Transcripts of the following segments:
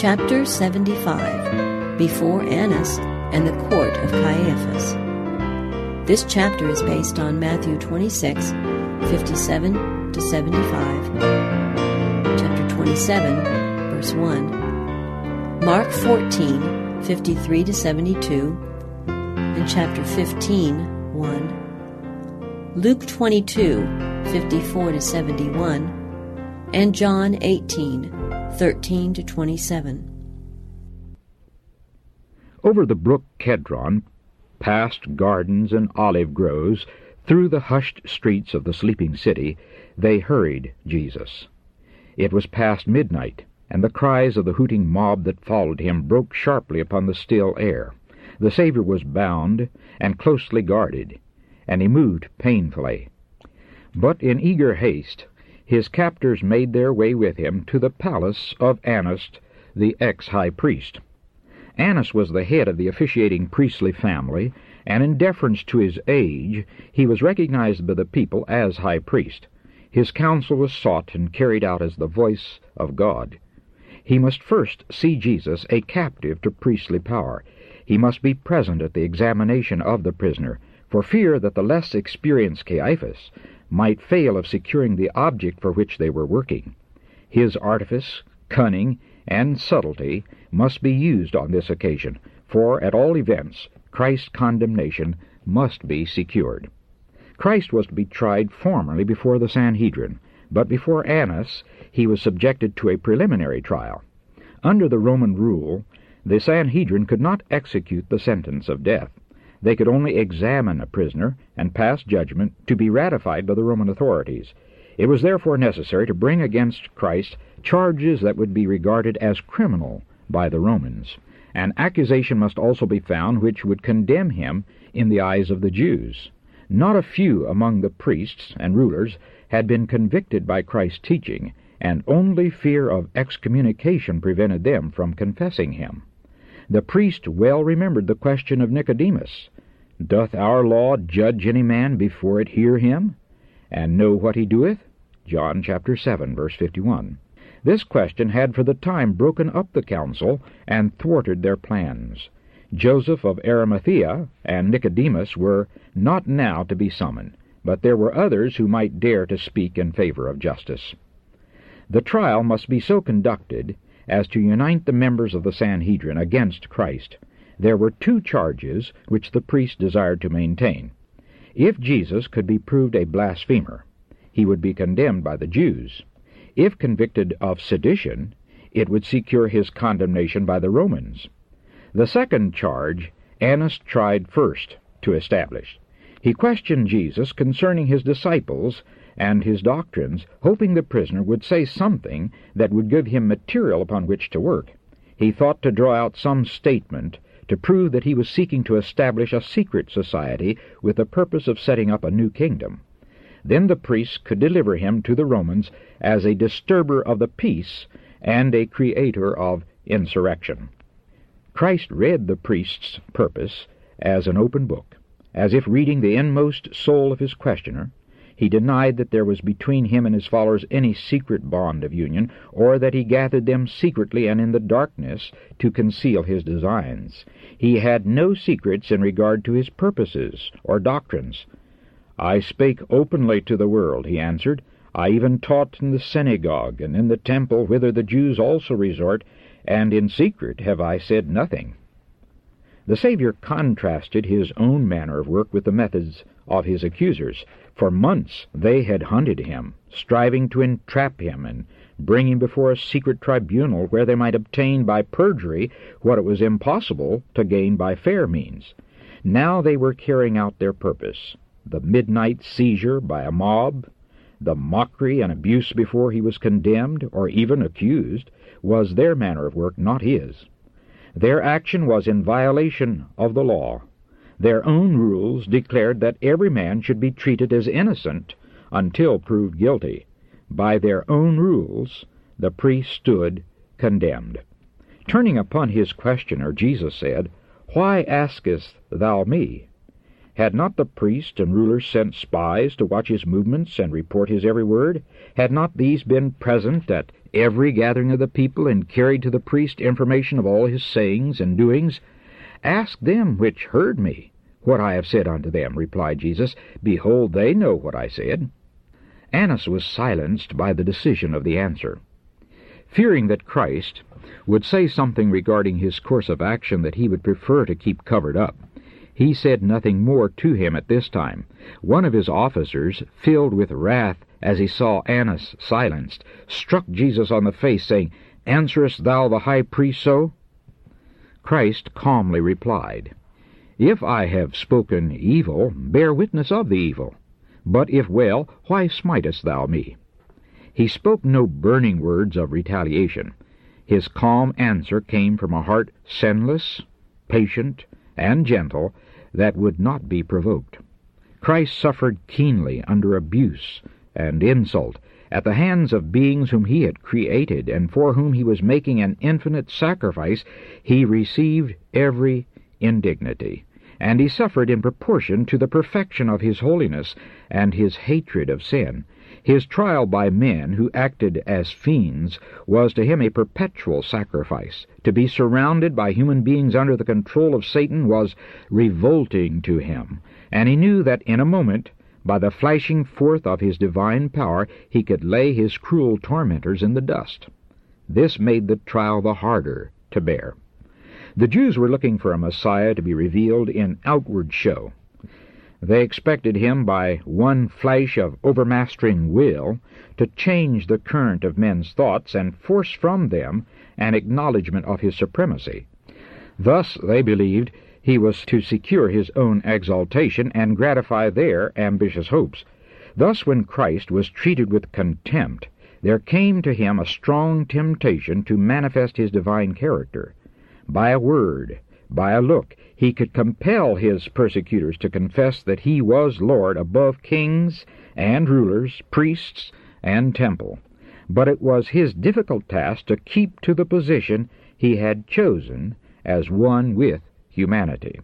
Chapter 75 Before Annas and the Court of Caiaphas. This chapter is based on Matthew 26, 57 to 75, chapter 27, verse 1, Mark 14, 53 to 72, and chapter 15, 1, Luke 22, 54 to 71, and John 18, 13 to 27. Over the brook Kedron, past gardens and olive groves, through the hushed streets of the sleeping city, they hurried Jesus. It was past midnight, and the cries of the hooting mob that followed him broke sharply upon the still air. The Savior was bound and closely guarded, and he moved painfully. But in eager haste his captors made their way with him to the palace of Annas, the ex-high priest. Annas was the head of the officiating priestly family, and in deference to his age, he was recognized by the people as high priest. His counsel was sought and carried out as the voice of God. He must first see Jesus a captive to priestly power. He must be present at the examination of the prisoner, for fear that the less experienced Caiaphas might fail of securing the object for which they were working. His artifice, cunning, and subtlety must be used on this occasion, for at all events Christ's condemnation must be secured. Christ was to be tried formally before the Sanhedrin, but before Annas he was subjected to a preliminary trial. Under the Roman rule, the Sanhedrin could not execute the sentence of death. They could only examine a prisoner and pass judgment to be ratified by the Roman authorities. It was therefore necessary to bring against Christ charges that would be regarded as criminal by the Romans. An accusation must also be found which would condemn him in the eyes of the Jews. Not a few among the priests and rulers had been convicted by Christ's teaching, and only fear of excommunication prevented them from confessing him. The priest well remembered the question of Nicodemus Doth our law judge any man before it hear him, and know what he doeth? John chapter 7, verse 51. This question had for the time broken up the council and thwarted their plans. Joseph of Arimathea and Nicodemus were not now to be summoned, but there were others who might dare to speak in favor of justice. The trial must be so conducted as to unite the members of the Sanhedrin against Christ. There were two charges which the priests desired to maintain. If Jesus could be proved a blasphemer, he would be condemned by the Jews. If convicted of sedition, it would secure his condemnation by the Romans. The second charge Annas tried first to establish. He questioned Jesus concerning his disciples and his doctrines, hoping the prisoner would say something that would give him material upon which to work. He thought to draw out some statement to prove that he was seeking to establish a secret society with the purpose of setting up a new kingdom. Then the priests could deliver him to the Romans as a disturber of the peace and a creator of insurrection. Christ read the priest's purpose as an open book, as if reading the inmost soul of his questioner, he denied that there was between him and his followers any secret bond of union, or that he gathered them secretly and in the darkness to conceal his designs. He had no secrets in regard to his purposes or doctrines. I spake openly to the world, he answered. I even taught in the synagogue and in the temple whither the Jews also resort, and in secret have I said nothing. The Savior contrasted his own manner of work with the methods of his accusers. For months they had hunted him, striving to entrap him and bring him before a secret tribunal where they might obtain by perjury what it was impossible to gain by fair means. Now they were carrying out their purpose. The midnight seizure by a mob, the mockery and abuse before he was condemned or even accused, was their manner of work, not his. Their action was in violation of the law. Their own rules declared that every man should be treated as innocent until proved guilty. By their own rules, the priest stood condemned. Turning upon his questioner, Jesus said, Why askest thou me? Had not the priest and rulers sent spies to watch his movements and report his every word? Had not these been present at every gathering of the people, and carried to the priest information of all his sayings and doings? Ask them which heard me what I have said unto them, replied Jesus. Behold, they know what I said. Annas was silenced by the decision of the answer. Fearing that Christ would say something regarding his course of action that he would prefer to keep covered up, he said nothing more to him at this time. One of his officers, filled with wrath as he saw Annas silenced, struck Jesus on the face, saying, Answerest thou the high priest so? Christ calmly replied, If I have spoken evil, bear witness of the evil. But if well, why smitest thou me? He spoke no burning words of retaliation. His calm answer came from a heart sinless, patient, and gentle that would not be provoked. Christ suffered keenly under abuse and insult at the hands of beings whom he had created and for whom he was making an infinite sacrifice. He received every indignity, and he suffered in proportion to the perfection of his holiness and his hatred of sin. His trial by men who acted as fiends was to him a perpetual sacrifice. To be surrounded by human beings under the control of Satan was revolting to him, and he knew that in a moment, by the flashing forth of his divine power, he could lay his cruel tormentors in the dust. This made the trial the harder to bear. The Jews were looking for a Messiah to be revealed in outward show. They expected him by one flash of overmastering will to change the current of men's thoughts and force from them an acknowledgment of his supremacy. Thus, they believed, he was to secure his own exaltation and gratify their ambitious hopes. Thus, when Christ was treated with contempt, there came to him a strong temptation to manifest his divine character. By a word, by a look, he could compel his persecutors to confess that he was Lord above kings and rulers, priests and temple. But it was his difficult task to keep to the position he had chosen as one with humanity.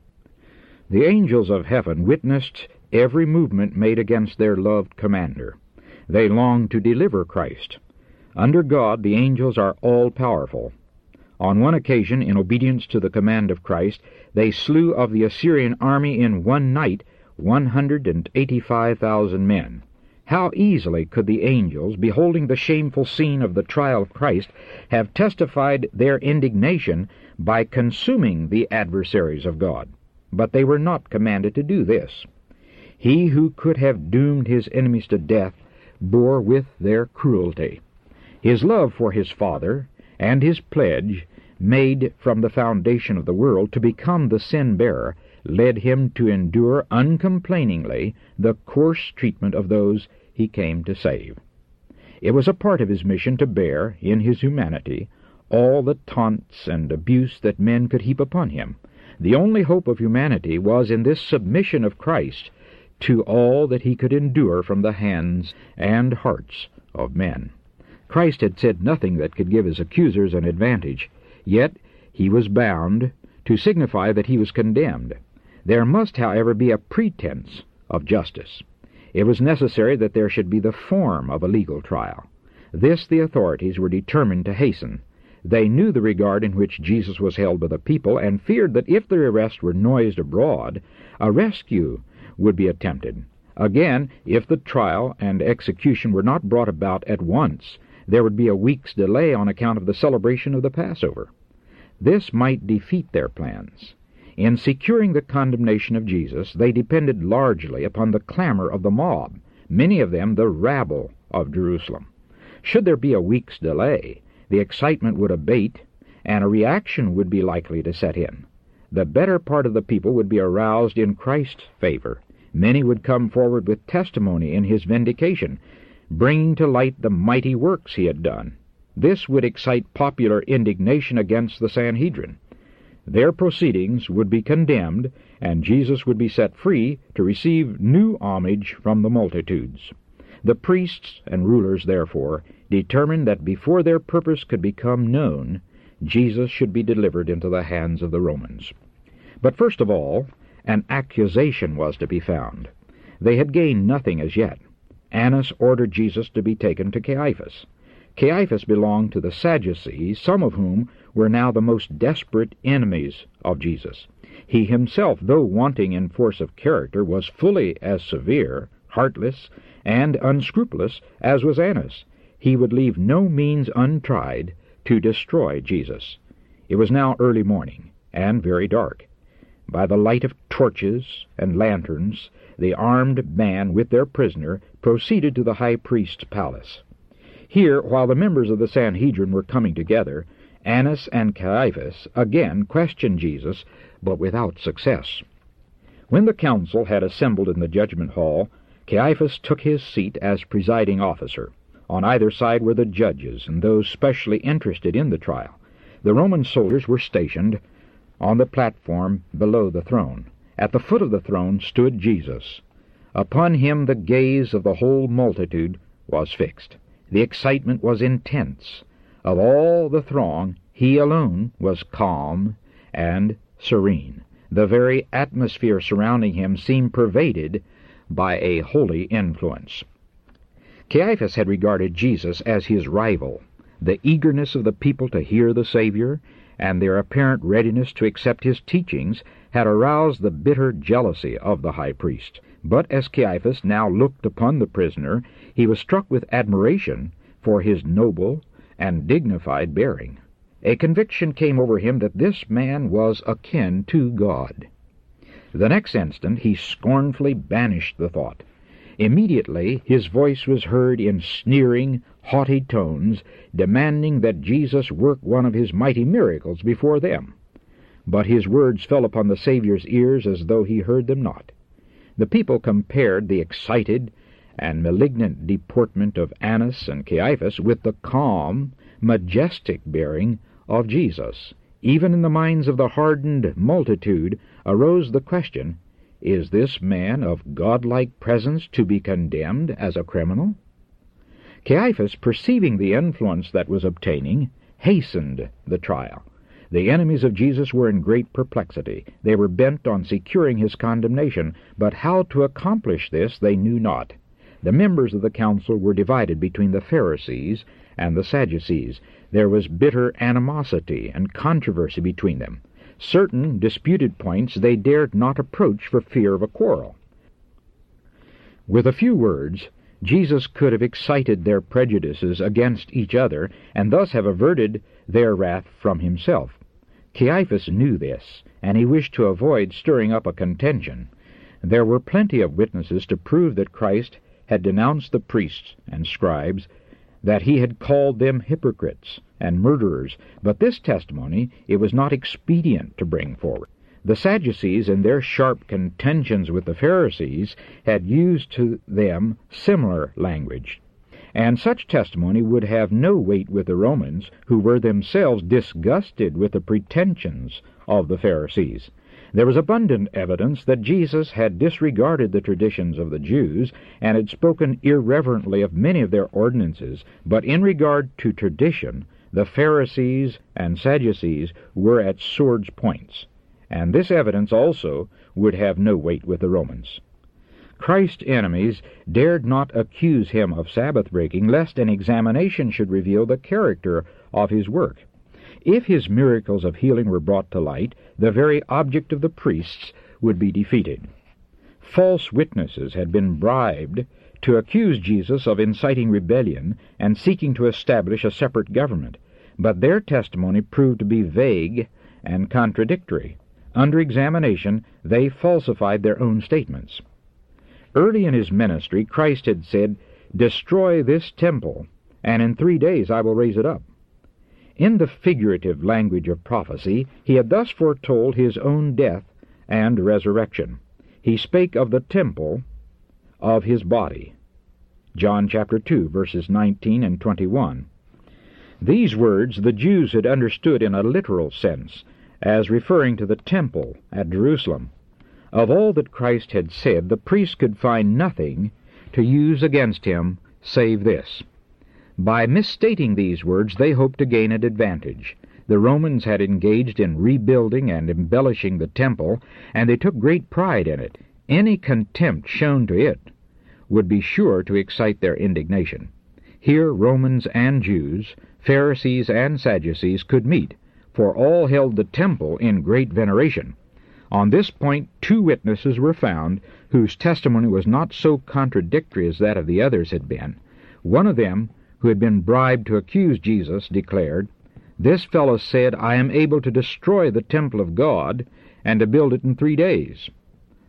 The angels of heaven witnessed every movement made against their loved commander. They longed to deliver Christ. Under God, the angels are all powerful. On one occasion, in obedience to the command of Christ, they slew of the Assyrian army in one night one hundred and eighty-five thousand men. How easily could the angels, beholding the shameful scene of the trial of Christ, have testified their indignation by consuming the adversaries of God? But they were not commanded to do this. He who could have doomed his enemies to death bore with their cruelty. His love for his Father and his pledge, made from the foundation of the world to become the sin bearer, led him to endure uncomplainingly the coarse treatment of those he came to save. It was a part of his mission to bear, in his humanity, all the taunts and abuse that men could heap upon him. The only hope of humanity was in this submission of Christ to all that he could endure from the hands and hearts of men. Christ had said nothing that could give his accusers an advantage, yet he was bound to signify that he was condemned. There must, however, be a pretense of justice. It was necessary that there should be the form of a legal trial. This the authorities were determined to hasten. They knew the regard in which Jesus was held by the people, and feared that if their arrest were noised abroad, a rescue would be attempted. Again, if the trial and execution were not brought about at once, there would be a week's delay on account of the celebration of the Passover. This might defeat their plans. In securing the condemnation of Jesus, they depended largely upon the clamor of the mob, many of them the rabble of Jerusalem. Should there be a week's delay, the excitement would abate, and a reaction would be likely to set in. The better part of the people would be aroused in Christ's favor. Many would come forward with testimony in his vindication, bringing to light the mighty works he had done. This would excite popular indignation against the Sanhedrin. Their proceedings would be condemned, and Jesus would be set free to receive new homage from the multitudes. The priests and rulers, therefore, determined that before their purpose could become known, Jesus should be delivered into the hands of the Romans. But first of all, an accusation was to be found. They had gained nothing as yet. Annas ordered Jesus to be taken to Caiaphas. Caiaphas belonged to the Sadducees, some of whom were now the most desperate enemies of Jesus. He himself, though wanting in force of character, was fully as severe, heartless, and unscrupulous as was Annas. He would leave no means untried to destroy Jesus. It was now early morning, and very dark. By the light of torches and lanterns, the armed man with their prisoner proceeded to the high priest's palace. Here, while the members of the Sanhedrin were coming together, Annas and Caiaphas again questioned Jesus, but without success. When the council had assembled in the judgment hall, Caiaphas took his seat as presiding officer. On either side were the judges and those specially interested in the trial. The Roman soldiers were stationed on the platform below the throne. At the foot of the throne stood Jesus. Upon him the gaze of the whole multitude was fixed. The excitement was intense. Of all the throng, he alone was calm and serene. The very atmosphere surrounding him seemed pervaded by a holy influence. Caiaphas had regarded Jesus as his rival. The eagerness of the people to hear the Savior and their apparent readiness to accept his teachings had aroused the bitter jealousy of the high priest. But as Caiaphas now looked upon the prisoner, he was struck with admiration for his noble and dignified bearing. A conviction came over him that this man was akin to God. The next instant he scornfully banished the thought. Immediately his voice was heard in sneering, haughty tones, demanding that Jesus work one of his mighty miracles before them. But his words fell upon the Saviour's ears as though he heard them not. The people compared the excited and malignant deportment of Annas and Caiaphas with the calm, majestic bearing of Jesus. Even in the minds of the hardened multitude arose the question, Is this man of godlike presence to be condemned as a criminal? Caiaphas, perceiving the influence that was obtaining, hastened the trial. The enemies of Jesus were in great perplexity. They were bent on securing his condemnation, but how to accomplish this they knew not. The members of the council were divided between the Pharisees and the Sadducees. There was bitter animosity and controversy between them. Certain disputed points they dared not approach for fear of a quarrel. With a few words, Jesus could have excited their prejudices against each other, and thus have averted their wrath from himself. Caiaphas knew this, and he wished to avoid stirring up a contention. There were plenty of witnesses to prove that Christ had denounced the priests and scribes, that he had called them hypocrites and murderers, but this testimony it was not expedient to bring forward. The Sadducees, in their sharp contentions with the Pharisees, had used to them similar language, and such testimony would have no weight with the Romans, who were themselves disgusted with the pretensions of the Pharisees. There was abundant evidence that Jesus had disregarded the traditions of the Jews and had spoken irreverently of many of their ordinances, but in regard to tradition, the Pharisees and Sadducees were at swords' points, and this evidence also would have no weight with the Romans. Christ's enemies dared not accuse him of Sabbath breaking, lest an examination should reveal the character of his work. If his miracles of healing were brought to light, the very object of the priests would be defeated. False witnesses had been bribed to accuse Jesus of inciting rebellion and seeking to establish a separate government, but their testimony proved to be vague and contradictory. Under examination, they falsified their own statements. Early in his ministry, Christ had said, Destroy this temple, and in three days I will raise it up. In the figurative language of prophecy, he had thus foretold his own death and resurrection. He spake of the temple of his body. John chapter 2, verses 19 and 21. These words the Jews had understood in a literal sense, as referring to the temple at Jerusalem. Of all that Christ had said, the priests could find nothing to use against him save this. By misstating these words, they hoped to gain an advantage. The Romans had engaged in rebuilding and embellishing the temple, and they took great pride in it. Any contempt shown to it would be sure to excite their indignation. Here Romans and Jews, Pharisees and Sadducees could meet, for all held the temple in great veneration. On this point two witnesses were found whose testimony was not so contradictory as that of the others had been. One of them, who had been bribed to accuse Jesus, declared, This fellow said, I am able to destroy the temple of God and to build it in three days.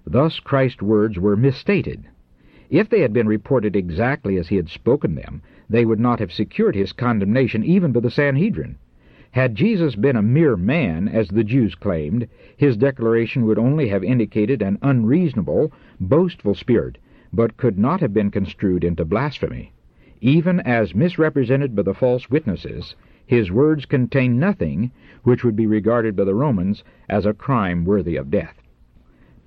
Thus Christ's words were misstated. If they had been reported exactly as he had spoken them, they would not have secured his condemnation even by the Sanhedrin. Had Jesus been a mere man, as the Jews claimed, his declaration would only have indicated an unreasonable, boastful spirit, but could not have been construed into blasphemy. Even as misrepresented by the false witnesses, his words contain nothing which would be regarded by the Romans as a crime worthy of death.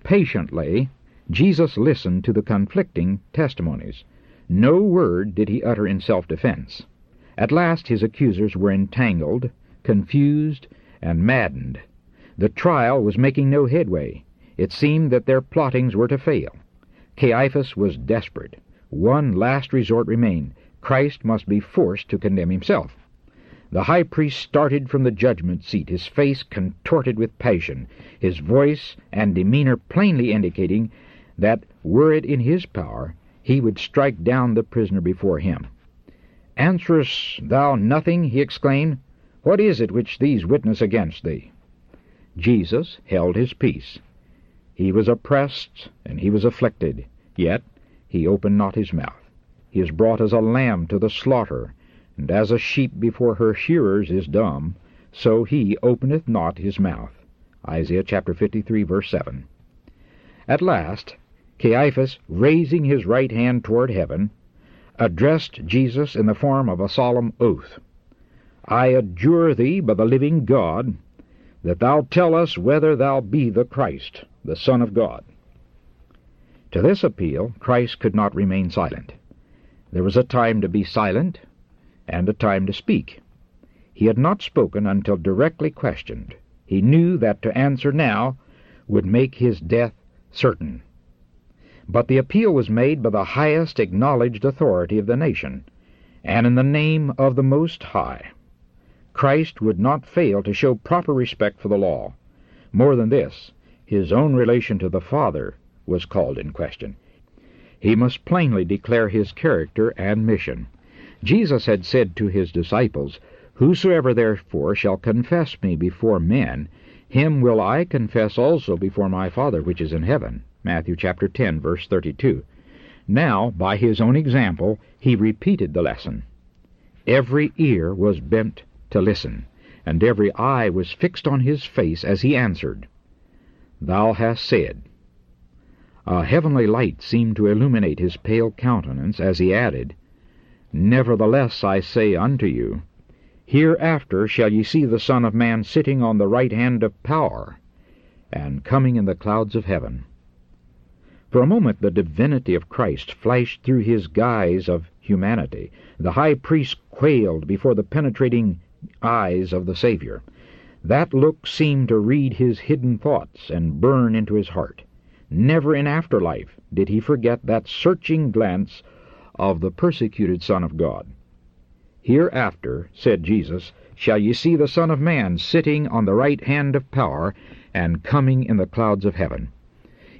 Patiently, Jesus listened to the conflicting testimonies. No word did he utter in self-defense. At last his accusers were entangled, confused, and maddened. The trial was making no headway. It seemed that their plottings were to fail. Caiaphas was desperate. One last resort remained. Christ must be forced to condemn himself. The high priest started from the judgment seat, his face contorted with passion, his voice and demeanor plainly indicating that, were it in his power, he would strike down the prisoner before him. Answerest thou nothing? he exclaimed. What is it which these witness against thee? Jesus held his peace. He was oppressed, and he was afflicted, yet he opened not his mouth. He is brought as a lamb to the slaughter, and as a sheep before her shearers is dumb, so he openeth not his mouth. Isaiah chapter 53, verse 7. At last, Caiaphas, raising his right hand toward heaven, addressed Jesus in the form of a solemn oath. I adjure thee by the living God, that thou tell us whether thou be the Christ, the Son of God. To this appeal Christ could not remain silent. There was a time to be silent, and a time to speak. He had not spoken until directly questioned. He knew that to answer now would make his death certain. But the appeal was made by the highest acknowledged authority of the nation, and in the name of the Most High. Christ would not fail to show proper respect for the law. More than this, his own relation to the Father was called in question. He must plainly declare his character and mission. Jesus had said to his disciples, Whosoever therefore shall confess me before men, him will I confess also before my Father which is in heaven. Matthew chapter 10 verse 32. Now, by his own example, he repeated the lesson. Every ear was bent to listen, and every eye was fixed on his face as he answered, Thou hast said. A heavenly light seemed to illuminate his pale countenance as he added, Nevertheless I say unto you, Hereafter shall ye see the Son of Man sitting on the right hand of power, and coming in the clouds of heaven. For a moment the divinity of Christ flashed through his guise of humanity. The high priest quailed before the penetrating eyes of the Savior. That look seemed to read his hidden thoughts and burn into his heart. Never in after life did he forget that searching glance of the persecuted Son of God. Hereafter, said Jesus, shall ye see the Son of Man sitting on the right hand of power, and coming in the clouds of heaven.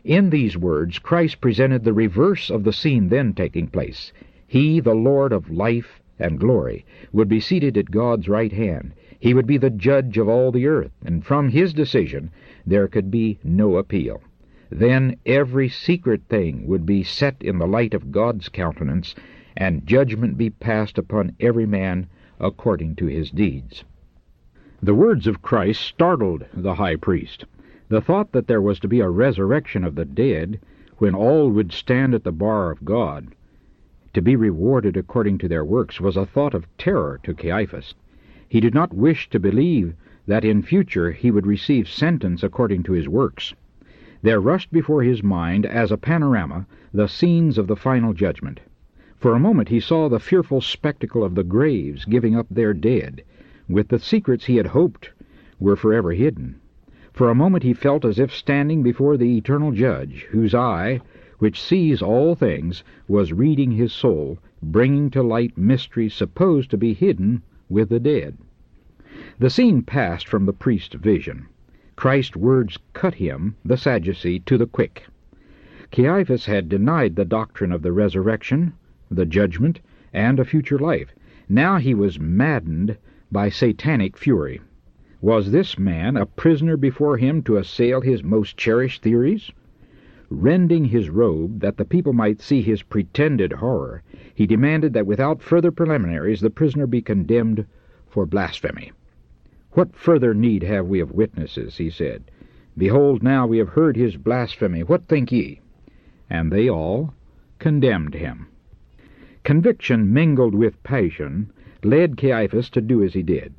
In these words, Christ presented the reverse of the scene then taking place. He, the Lord of life and glory, would be seated at God's right hand. He would be the judge of all the earth, and from his decision there could be no appeal. Then every secret thing would be set in the light of God's countenance, and judgment be passed upon every man according to his deeds. The words of Christ startled the high priest. The thought that there was to be a resurrection of the dead, when all would stand at the bar of God, to be rewarded according to their works, was a thought of terror to Caiaphas. He did not wish to believe that in future he would receive sentence according to his works. There rushed before his mind, as a panorama, the scenes of the final judgment. For a moment he saw the fearful spectacle of the graves giving up their dead, with the secrets he had hoped were forever hidden. For a moment he felt as if standing before the eternal Judge, whose eye which sees all things, was reading his soul, bringing to light mysteries supposed to be hidden with the dead. The scene passed from the priest's vision. Christ's words cut him, the Sadducee, to the quick. Caiaphas had denied the doctrine of the resurrection, the judgment, and a future life. Now he was maddened by satanic fury. Was this man a prisoner before him to assail his most cherished theories? Rending his robe, that the people might see his pretended horror, he demanded that without further preliminaries the prisoner be condemned for blasphemy. What further need have we of witnesses? he said. Behold, now we have heard his blasphemy. What think ye? And they all condemned him. Conviction mingled with passion led Caiaphas to do as he did.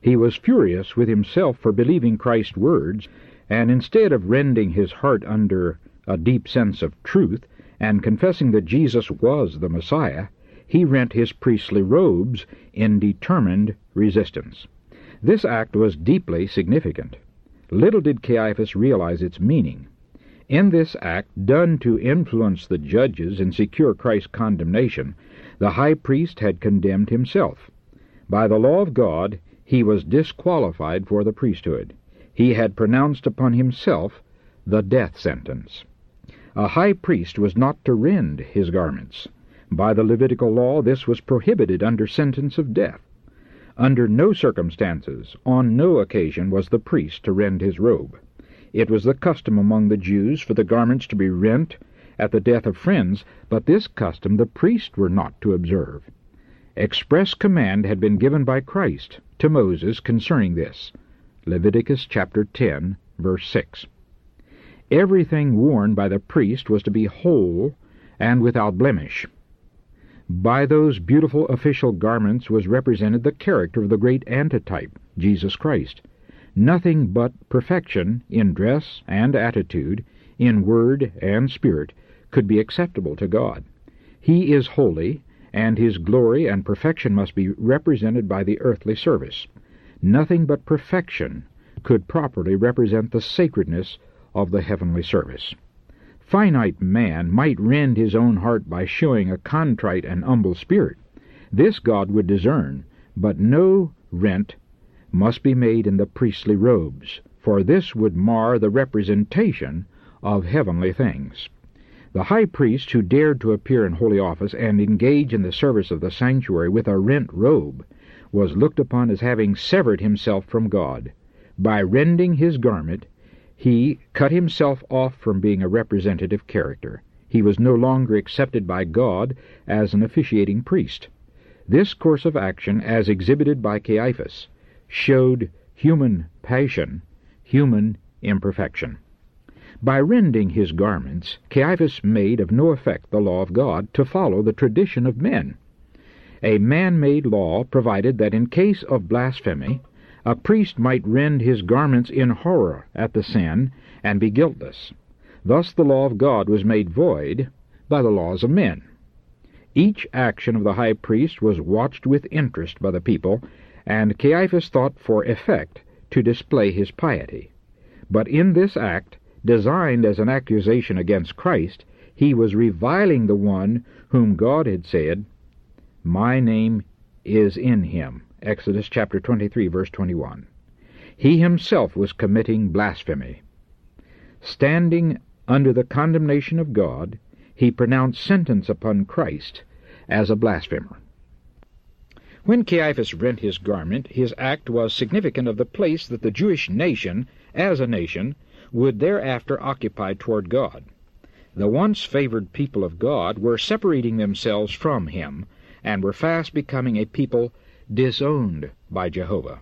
He was furious with himself for believing Christ's words, and instead of rending his heart under a deep sense of truth and confessing that Jesus was the Messiah, he rent his priestly robes in determined resistance. This act was deeply significant. Little did Caiaphas realize its meaning. In this act, done to influence the judges and secure Christ's condemnation, the high priest had condemned himself. By the law of God, he was disqualified for the priesthood. He had pronounced upon himself the death sentence. A high priest was not to rend his garments. By the Levitical law, this was prohibited under sentence of death. Under no circumstances, on no occasion, was the priest to rend his robe. It was the custom among the Jews for the garments to be rent at the death of friends, but this custom the priests were not to observe. Express command had been given by Christ to Moses concerning this. Leviticus chapter 10, verse 6. Everything worn by the priest was to be whole and without blemish. By those beautiful official garments was represented the character of the great antitype, Jesus Christ nothing but perfection in dress and attitude, in word and spirit, could be acceptable to God. He is holy, and his glory and perfection must be represented by the earthly service. Nothing but perfection could properly represent the sacredness of the heavenly service. Finite man might rend his own heart by showing a contrite and humble spirit. This God would discern, but no rent must be made in the priestly robes, for this would mar the representation of heavenly things. The high priest who dared to appear in holy office and engage in the service of the sanctuary with a rent robe was looked upon as having severed himself from God. By rending his garment, he cut himself off from being a representative character. He was no longer accepted by God as an officiating priest. This course of action, as exhibited by Caiaphas, showed human passion, human imperfection. By rending his garments, Caiaphas made of no effect the law of God to follow the tradition of men. A man-made law provided that in case of blasphemy, a priest might rend his garments in horror at the sin and be guiltless. Thus the law of God was made void by the laws of men. Each action of the high priest was watched with interest by the people and Caiaphas thought for effect to display his piety. But in this act, designed as an accusation against Christ, he was reviling the one whom God had said, My name is in him. Exodus chapter 23, verse 21. He himself was committing blasphemy. Standing under the condemnation of God, he pronounced sentence upon Christ as a blasphemer. When Caiaphas rent his garment, his act was significant of the place that the Jewish nation, as a nation, would thereafter occupy toward God. The once favored people of God were separating themselves from him, and were fast becoming a people disowned by Jehovah.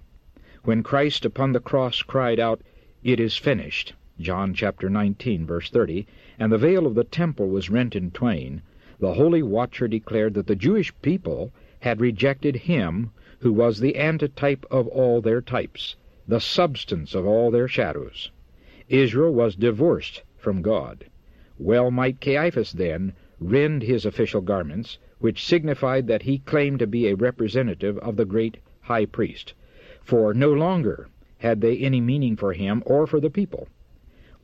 When Christ upon the cross cried out, It is finished, John chapter 19, verse 30, and the veil of the temple was rent in twain, the holy watcher declared that the Jewish people had rejected him who was the antitype of all their types, the substance of all their shadows. Israel was divorced from God. Well might Caiaphas then rend his official garments, which signified that he claimed to be a representative of the great high priest, for no longer had they any meaning for him or for the people.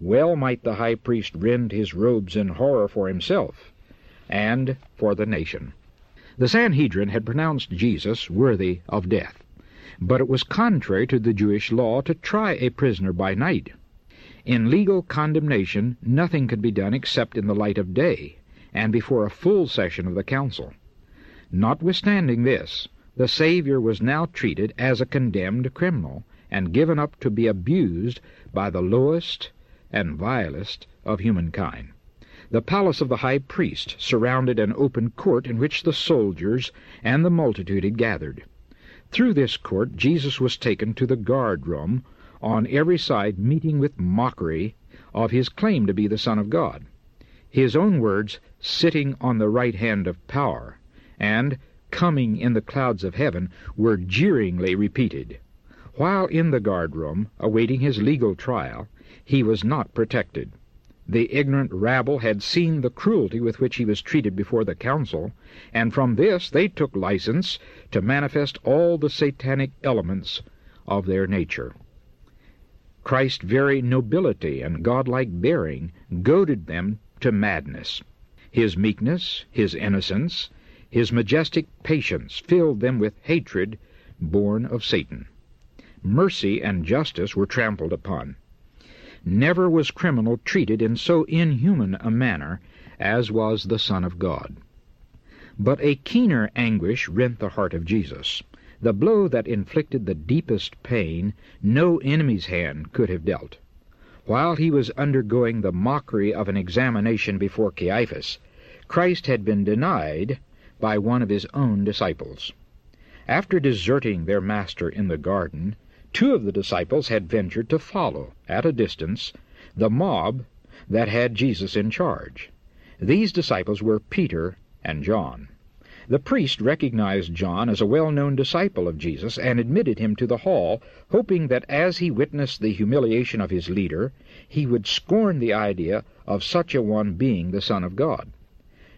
Well might the high priest rend his robes in horror for himself and for the nation. The Sanhedrin had pronounced Jesus worthy of death, but it was contrary to the Jewish law to try a prisoner by night. In legal condemnation, nothing could be done except in the light of day, and before a full session of the council. Notwithstanding this, the Savior was now treated as a condemned criminal, and given up to be abused by the lowest and vilest of humankind. The palace of the high priest surrounded an open court in which the soldiers and the multitude had gathered. Through this court Jesus was taken to the guard room, on every side meeting with mockery of his claim to be the Son of God. His own words, sitting on the right hand of power, and coming in the clouds of heaven, were jeeringly repeated. While in the guard room, awaiting his legal trial, he was not protected. The ignorant rabble had seen the cruelty with which he was treated before the council, and from this they took license to manifest all the satanic elements of their nature. Christ's very nobility and godlike bearing goaded them to madness. His meekness, his innocence, his majestic patience filled them with hatred born of Satan mercy and justice were trampled upon. Never was criminal treated in so inhuman a manner as was the Son of God. But a keener anguish rent the heart of Jesus. The blow that inflicted the deepest pain no enemy's hand could have dealt. While he was undergoing the mockery of an examination before Caiaphas, Christ had been denied by one of his own disciples. After deserting their master in the garden, Two of the disciples had ventured to follow, at a distance, the mob that had Jesus in charge. These disciples were Peter and John. The priest recognized John as a well known disciple of Jesus and admitted him to the hall, hoping that as he witnessed the humiliation of his leader, he would scorn the idea of such a one being the Son of God.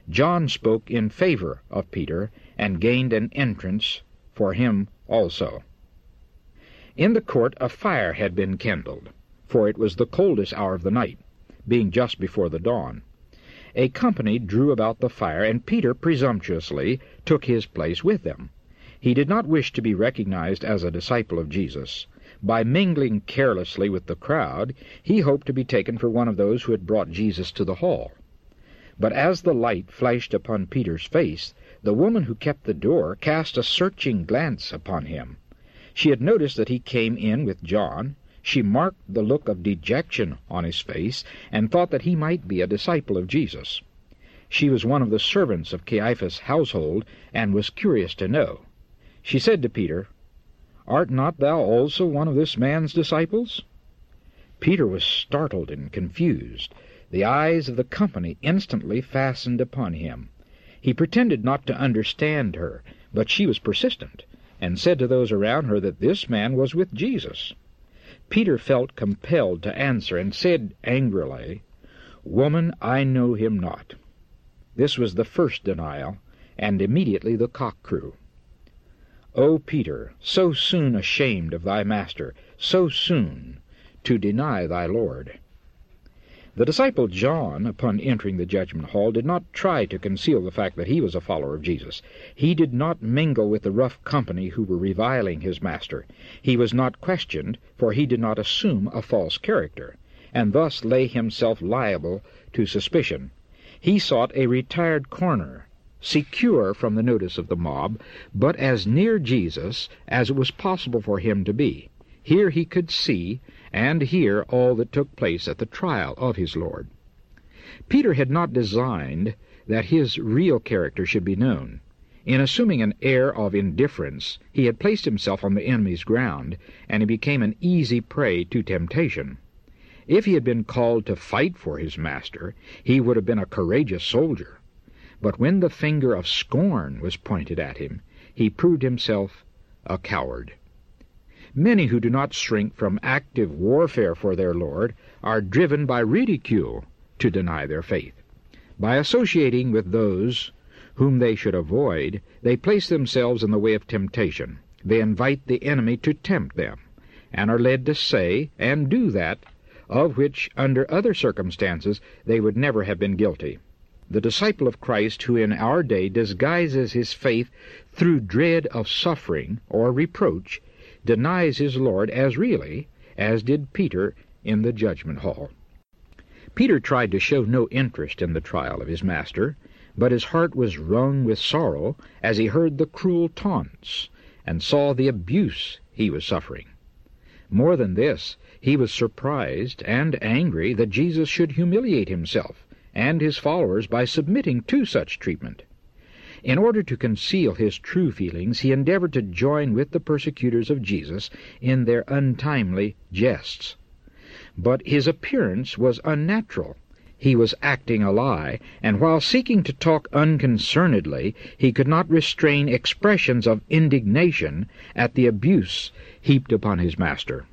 John spoke in favor of Peter and gained an entrance for him also. In the court a fire had been kindled, for it was the coldest hour of the night, being just before the dawn. A company drew about the fire, and Peter presumptuously took his place with them. He did not wish to be recognized as a disciple of Jesus. By mingling carelessly with the crowd, he hoped to be taken for one of those who had brought Jesus to the hall. But as the light flashed upon Peter's face, the woman who kept the door cast a searching glance upon him. She had noticed that he came in with John. She marked the look of dejection on his face, and thought that he might be a disciple of Jesus. She was one of the servants of Caiaphas' household, and was curious to know. She said to Peter, Art not thou also one of this man's disciples? Peter was startled and confused. The eyes of the company instantly fastened upon him. He pretended not to understand her, but she was persistent and said to those around her that this man was with Jesus. Peter felt compelled to answer and said angrily, Woman, I know him not. This was the first denial, and immediately the cock crew. O Peter, so soon ashamed of thy master, so soon to deny thy Lord. The disciple John, upon entering the judgment hall, did not try to conceal the fact that he was a follower of Jesus. He did not mingle with the rough company who were reviling his master. He was not questioned, for he did not assume a false character, and thus lay himself liable to suspicion. He sought a retired corner, secure from the notice of the mob, but as near Jesus as it was possible for him to be. Here he could see and hear all that took place at the trial of his Lord. Peter had not designed that his real character should be known. In assuming an air of indifference, he had placed himself on the enemy's ground, and he became an easy prey to temptation. If he had been called to fight for his master, he would have been a courageous soldier. But when the finger of scorn was pointed at him, he proved himself a coward. Many who do not shrink from active warfare for their Lord are driven by ridicule to deny their faith. By associating with those whom they should avoid, they place themselves in the way of temptation. They invite the enemy to tempt them, and are led to say and do that of which, under other circumstances, they would never have been guilty. The disciple of Christ who in our day disguises his faith through dread of suffering or reproach denies his Lord as really as did Peter in the judgment hall. Peter tried to show no interest in the trial of his master, but his heart was wrung with sorrow as he heard the cruel taunts and saw the abuse he was suffering. More than this, he was surprised and angry that Jesus should humiliate himself and his followers by submitting to such treatment. In order to conceal his true feelings, he endeavored to join with the persecutors of Jesus in their untimely jests. But his appearance was unnatural. He was acting a lie, and while seeking to talk unconcernedly, he could not restrain expressions of indignation at the abuse heaped upon his master.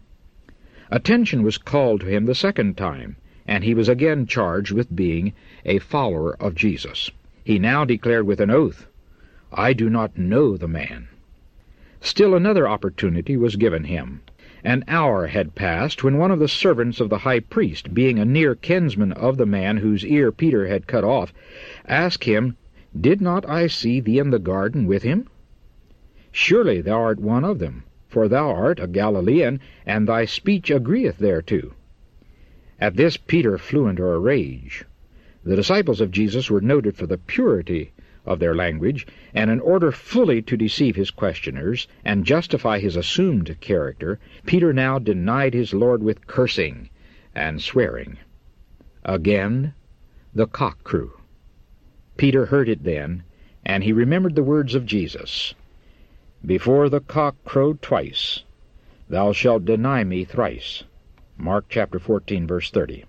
Attention was called to him the second time, and he was again charged with being a follower of Jesus. He now declared with an oath, I do not know the man. Still another opportunity was given him. An hour had passed when one of the servants of the high priest, being a near kinsman of the man whose ear Peter had cut off, asked him, Did not I see thee in the garden with him? Surely thou art one of them, for thou art a Galilean, and thy speech agreeth thereto. At this Peter flew into a rage. The disciples of Jesus were noted for the purity of their language, and in order fully to deceive his questioners and justify his assumed character, Peter now denied his Lord with cursing and swearing. Again the cock crew. Peter heard it then, and he remembered the words of Jesus Before the cock crow twice, thou shalt deny me thrice. Mark chapter 14, verse 30.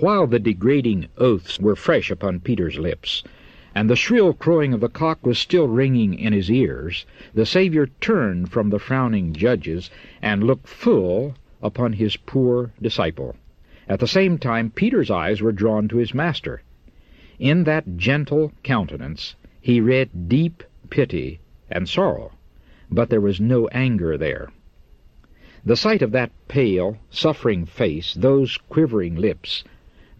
While the degrading oaths were fresh upon Peter's lips, and the shrill crowing of the cock was still ringing in his ears, the Saviour turned from the frowning judges and looked full upon his poor disciple. At the same time, Peter's eyes were drawn to his Master. In that gentle countenance he read deep pity and sorrow, but there was no anger there. The sight of that pale, suffering face, those quivering lips,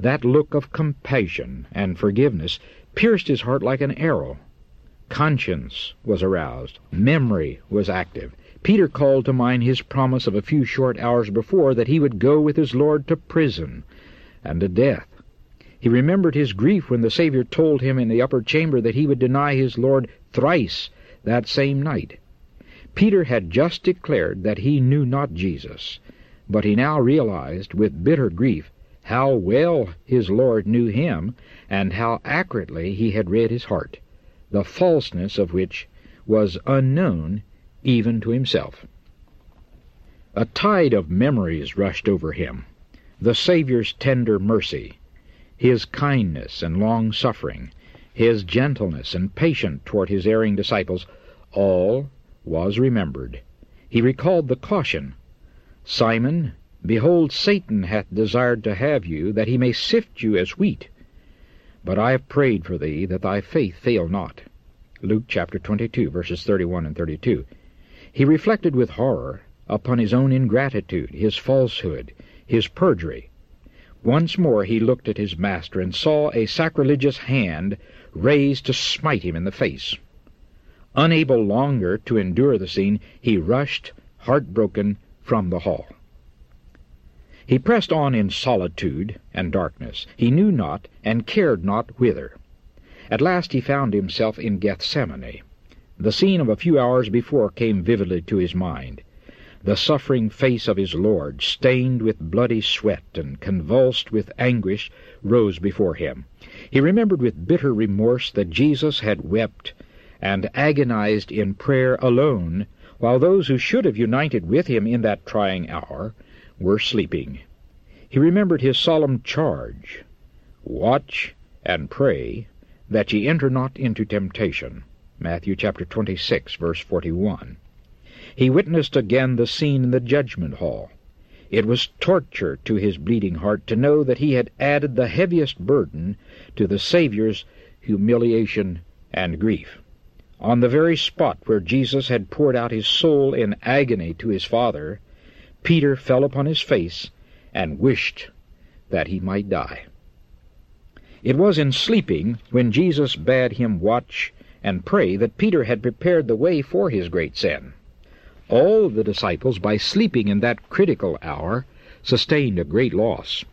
that look of compassion and forgiveness pierced his heart like an arrow. Conscience was aroused. Memory was active. Peter called to mind his promise of a few short hours before that he would go with his Lord to prison and to death. He remembered his grief when the Saviour told him in the upper chamber that he would deny his Lord thrice that same night. Peter had just declared that he knew not Jesus, but he now realized with bitter grief how well his Lord knew him, and how accurately he had read his heart, the falseness of which was unknown even to himself. A tide of memories rushed over him. The Saviour's tender mercy, his kindness and long suffering, his gentleness and patience toward his erring disciples, all was remembered. He recalled the caution, Simon, Behold, Satan hath desired to have you, that he may sift you as wheat. But I have prayed for thee, that thy faith fail not. Luke chapter 22, verses 31 and 32. He reflected with horror upon his own ingratitude, his falsehood, his perjury. Once more he looked at his master and saw a sacrilegious hand raised to smite him in the face. Unable longer to endure the scene, he rushed, heartbroken, from the hall. He pressed on in solitude and darkness. He knew not and cared not whither. At last he found himself in Gethsemane. The scene of a few hours before came vividly to his mind. The suffering face of his Lord, stained with bloody sweat and convulsed with anguish, rose before him. He remembered with bitter remorse that Jesus had wept and agonized in prayer alone, while those who should have united with him in that trying hour were sleeping. He remembered his solemn charge, Watch and pray that ye enter not into temptation. Matthew chapter 26, verse 41. He witnessed again the scene in the judgment hall. It was torture to his bleeding heart to know that he had added the heaviest burden to the Saviour's humiliation and grief. On the very spot where Jesus had poured out his soul in agony to his Father, Peter fell upon his face and wished that he might die. It was in sleeping, when Jesus bade him watch and pray, that Peter had prepared the way for his great sin. All the disciples, by sleeping in that critical hour, sustained a great loss.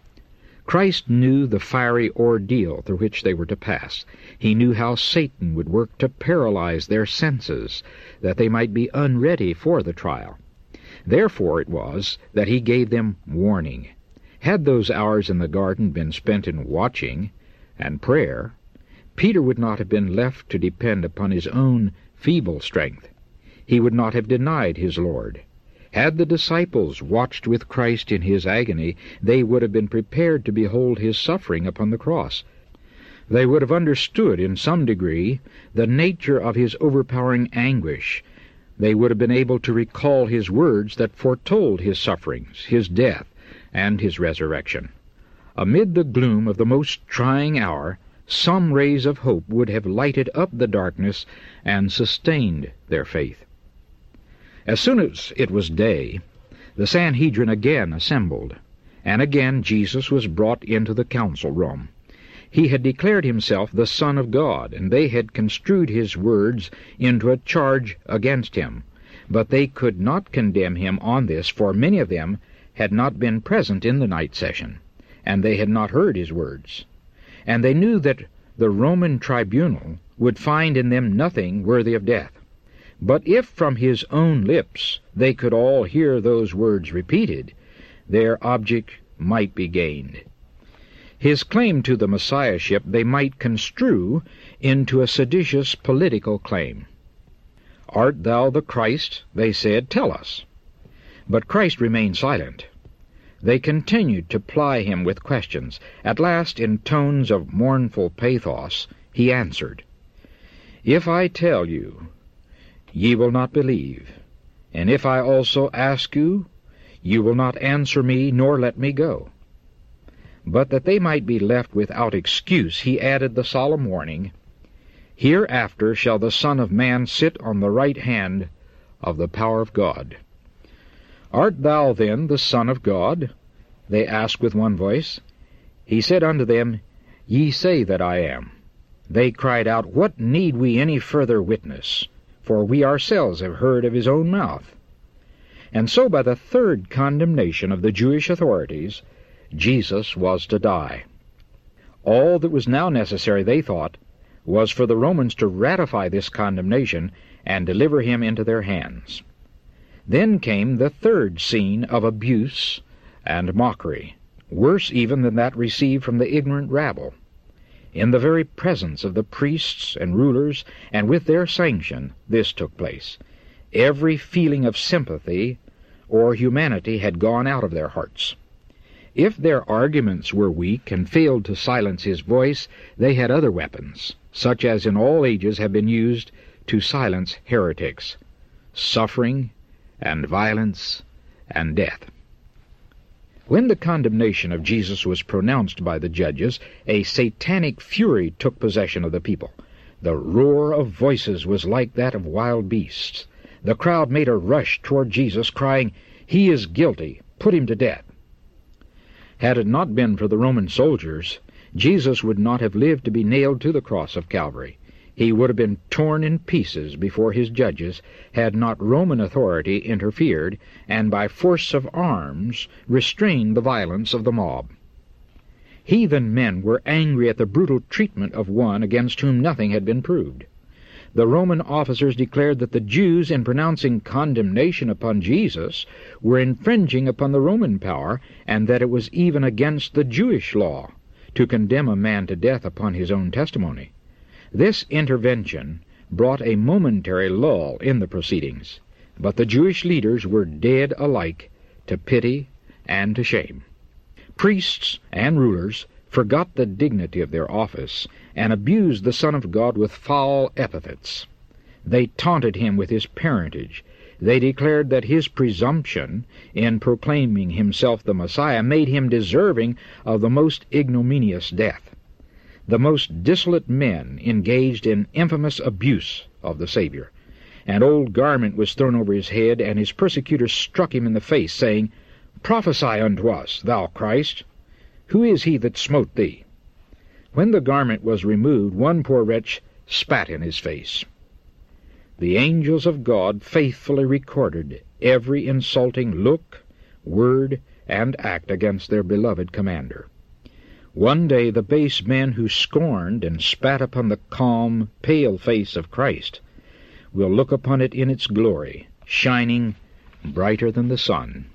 Christ knew the fiery ordeal through which they were to pass. He knew how Satan would work to paralyze their senses, that they might be unready for the trial. Therefore it was that he gave them warning. Had those hours in the garden been spent in watching and prayer, Peter would not have been left to depend upon his own feeble strength. He would not have denied his Lord. Had the disciples watched with Christ in his agony, they would have been prepared to behold his suffering upon the cross. They would have understood in some degree the nature of his overpowering anguish. They would have been able to recall his words that foretold his sufferings, his death, and his resurrection. Amid the gloom of the most trying hour, some rays of hope would have lighted up the darkness and sustained their faith. As soon as it was day, the Sanhedrin again assembled, and again Jesus was brought into the council room. He had declared himself the Son of God, and they had construed his words into a charge against him. But they could not condemn him on this, for many of them had not been present in the night session, and they had not heard his words and they knew that the Roman tribunal would find in them nothing worthy of death. But if from his own lips they could all hear those words repeated, their object might be gained. His claim to the Messiahship they might construe into a seditious political claim. Art thou the Christ? They said, Tell us. But Christ remained silent. They continued to ply him with questions. At last, in tones of mournful pathos, he answered, If I tell you, ye will not believe, and if I also ask you, you will not answer me nor let me go. But that they might be left without excuse, he added the solemn warning, Hereafter shall the Son of Man sit on the right hand of the power of God. Art thou then the Son of God? They asked with one voice. He said unto them, Ye say that I am. They cried out, What need we any further witness? For we ourselves have heard of his own mouth. And so by the third condemnation of the Jewish authorities, Jesus was to die. All that was now necessary, they thought, was for the Romans to ratify this condemnation and deliver him into their hands. Then came the third scene of abuse and mockery, worse even than that received from the ignorant rabble. In the very presence of the priests and rulers, and with their sanction, this took place. Every feeling of sympathy or humanity had gone out of their hearts. If their arguments were weak and failed to silence his voice, they had other weapons, such as in all ages have been used to silence heretics suffering and violence and death. When the condemnation of Jesus was pronounced by the judges, a satanic fury took possession of the people. The roar of voices was like that of wild beasts. The crowd made a rush toward Jesus, crying, He is guilty! Put him to death! Had it not been for the Roman soldiers, Jesus would not have lived to be nailed to the cross of Calvary he would have been torn in pieces before his judges had not Roman authority interfered and by force of arms restrained the violence of the mob. Heathen men were angry at the brutal treatment of one against whom nothing had been proved. The Roman officers declared that the Jews, in pronouncing condemnation upon Jesus, were infringing upon the Roman power, and that it was even against the Jewish law to condemn a man to death upon his own testimony. This intervention brought a momentary lull in the proceedings, but the Jewish leaders were dead alike to pity and to shame. Priests and rulers forgot the dignity of their office and abused the Son of God with foul epithets. They taunted him with his parentage. They declared that his presumption in proclaiming himself the Messiah made him deserving of the most ignominious death the most dissolute men engaged in infamous abuse of the Savior. An old garment was thrown over his head, and his persecutors struck him in the face, saying, Prophesy unto us, thou Christ. Who is he that smote thee? When the garment was removed, one poor wretch spat in his face. The angels of God faithfully recorded every insulting look, word, and act against their beloved commander. One day the base men who scorned and spat upon the calm, pale face of Christ will look upon it in its glory, shining brighter than the sun.